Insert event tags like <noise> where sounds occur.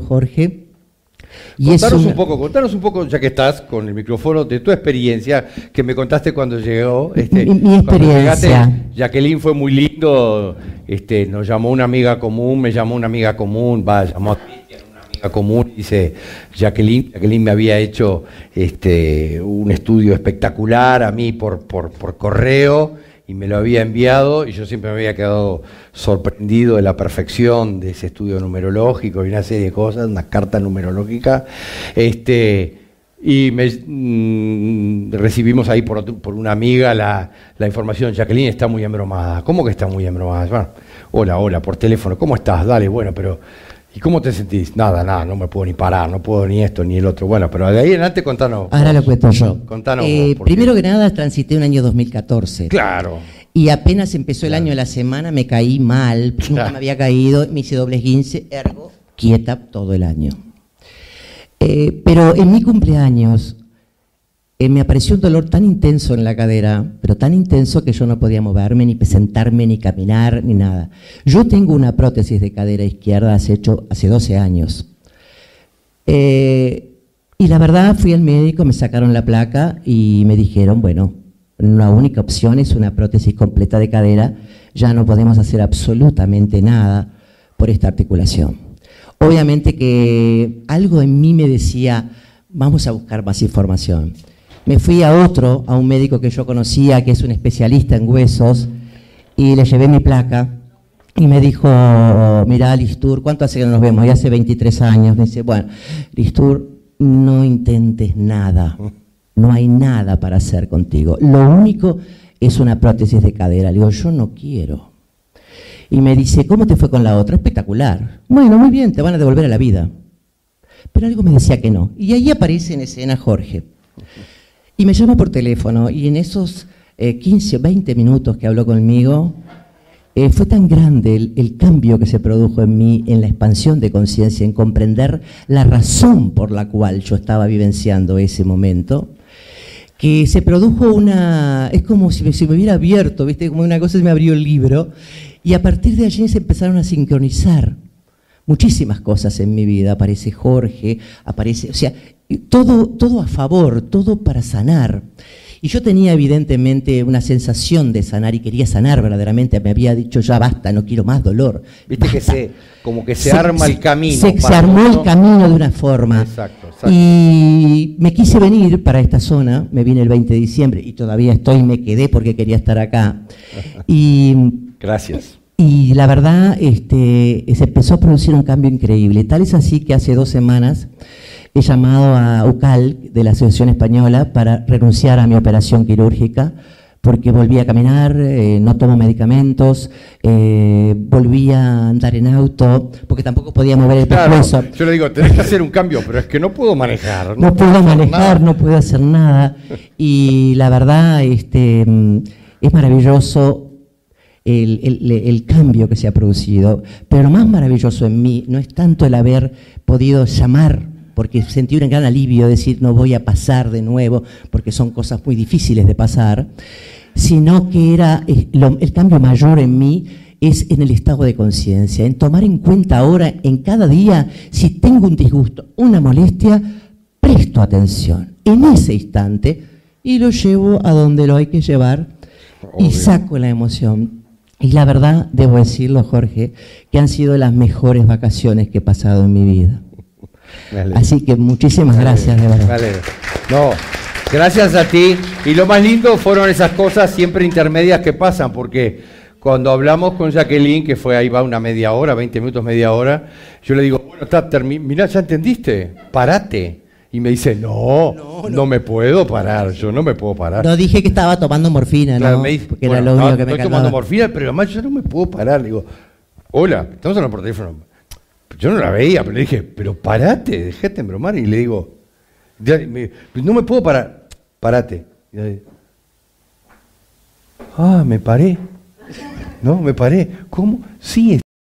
Jorge. Y contanos un poco, contanos un poco, ya que estás con el micrófono, de tu experiencia que me contaste cuando llegó. Este, mi, experiencia. Jacqueline fue muy lindo, este, nos llamó una amiga común, me llamó una amiga común, va, llamó a una amiga común, dice Jacqueline, Jacqueline me había hecho este, un estudio espectacular a mí por, por, por correo y me lo había enviado y yo siempre me había quedado sorprendido de la perfección de ese estudio numerológico y una serie de cosas, una carta numerológica. Este, y mm, recibimos ahí por, por una amiga la, la, información, Jacqueline está muy embromada. ¿Cómo que está muy embromada? Bueno, hola, hola, por teléfono, ¿cómo estás? Dale, bueno, pero ¿Y cómo te sentís? Nada, nada, no me puedo ni parar, no puedo ni esto ni el otro. Bueno, pero de ahí en adelante contanos. Ahora lo cuento yo. Contanos. Eh, primero que nada, transité un año 2014. Claro. Y apenas empezó el año de la semana, me caí mal, nunca me había caído, me hice doble 15, ergo, quieta todo el año. Eh, pero en mi cumpleaños eh, me apareció un dolor tan intenso en la cadera, pero tan intenso que yo no podía moverme, ni sentarme, ni caminar, ni nada. Yo tengo una prótesis de cadera izquierda hace, hecho, hace 12 años. Eh, y la verdad fui al médico, me sacaron la placa y me dijeron, bueno, la única opción es una prótesis completa de cadera, ya no podemos hacer absolutamente nada por esta articulación. Obviamente que algo en mí me decía, vamos a buscar más información. Me fui a otro, a un médico que yo conocía, que es un especialista en huesos, y le llevé mi placa y me dijo, mira, Listur, ¿cuánto hace que no nos vemos? Ya hace 23 años. Me dice, bueno, Listur, no intentes nada, no hay nada para hacer contigo. Lo único es una prótesis de cadera. Le digo, yo no quiero. Y me dice, ¿cómo te fue con la otra? Espectacular. Bueno, muy bien, te van a devolver a la vida. Pero algo me decía que no. Y ahí aparece en escena Jorge. Y me llama por teléfono y en esos 15 o 20 minutos que habló conmigo, eh, fue tan grande el, cambio que se produjo en mí, en la expansión de conciencia, en comprender la razón por la cual yo estaba vivenciando ese momento, que se produjo una, es como si me, me hubiera abierto, ¿viste? Como una cosa se me abrió el libro, y a partir de allí se empezaron a sincronizar muchísimas cosas en mi vida. Aparece Jorge, aparece, o sea, todo, todo a favor, todo para sanar. Y yo tenía evidentemente una sensación de sanar y quería sanar verdaderamente. Me había dicho ya basta, no quiero más dolor. Viste que se, como que se, arma el camino. Se, armó el camino de una forma. Exacto, exacto. Y me quise venir para esta zona, me vine el 20 de diciembre y todavía estoy, me quedé porque quería estar acá. Y, Gracias. Y la verdad, este, se empezó a producir un cambio increíble. Tal es así que hace dos semanas he llamado a UCAL de la Asociación Española para renunciar a mi operación quirúrgica porque volví a caminar, eh, no tomo medicamentos, eh, volví a andar en auto, porque tampoco podía mover el claro, Yo le digo, tenés que hacer un cambio, pero es que no puedo manejar. No, puedo manejar, no puedo hacer nada. Y la verdad, este, mm, es maravilloso el, cambio que se ha producido, pero lo más maravilloso en mí no es tanto el haber podido llamar, porque sentí un gran alivio decir no voy a pasar de nuevo, porque son cosas muy difíciles de pasar, sino que era eh, el cambio mayor en mí es en el estado de conciencia, en tomar en cuenta ahora, en cada día, si tengo un disgusto, una molestia, presto atención en ese instante y lo llevo a donde lo hay que llevar y saco la emoción. Y la verdad, debo decirlo, Jorge, que han sido las mejores vacaciones que he pasado en mi vida. Así que muchísimas gracias, de verdad. No, gracias a ti. Y lo más lindo fueron esas cosas siempre intermedias que pasan, porque cuando hablamos con Jacqueline, que fue ahí va una media hora, 20 minutos, media hora, yo le digo, bueno, está, mira, ¿ya entendiste? Parate. Y me dice, no, no, me puedo parar, yo no me puedo parar. No dije que estaba tomando morfina, ¿no? Me dice, Porque era lo único que me Estoy tomando morfina, pero además yo no me puedo parar. Le digo, hola, estamos hablando por teléfono. Yo no la veía, pero le dije, pero parate, dejate bromar. Y le digo, no me puedo parar, parate. ah, me paré. <laughs> No, me paré. ¿Cómo? Sí,